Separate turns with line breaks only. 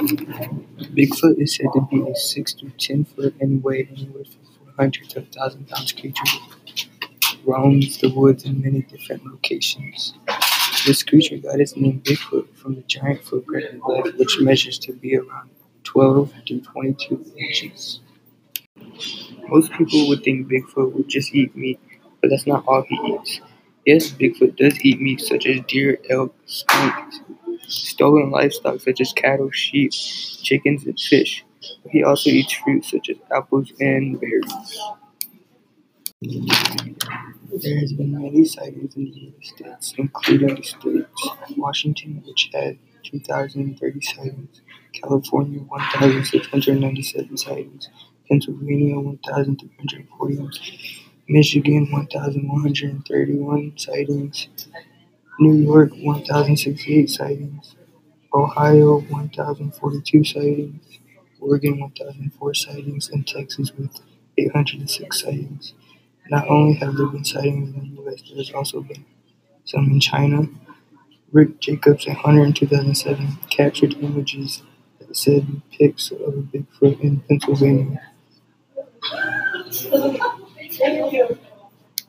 Bigfoot is said to be a six to ten foot and weigh anywhere from four hundred to thousand pounds creature roams the woods in many different locations. This creature got its name Bigfoot from the giant footprint it left, which measures to be around twelve to twenty two inches. Most people would think Bigfoot would just eat meat, but that's not all he eats. Yes, Bigfoot does eat meat such as deer, elk, skunk, stolen livestock such as cattle, sheep, chickens, and fish. He also eats fruit such as apples and berries. There has been many sightings in the United States, including the states Washington, which had 2,030 sightings, California 1,697 sightings, Pennsylvania 1,341, Michigan 1,131 sightings, New York 1,068 sightings, Ohio 1,042 sightings, Oregon 1,004 sightings, and Texas with 806 sightings. Not only have there been sightings in the U.S., there has also been some in China. Rick Jacobs, a hunter in 2007, captured images that said pics of a Bigfoot in Pennsylvania.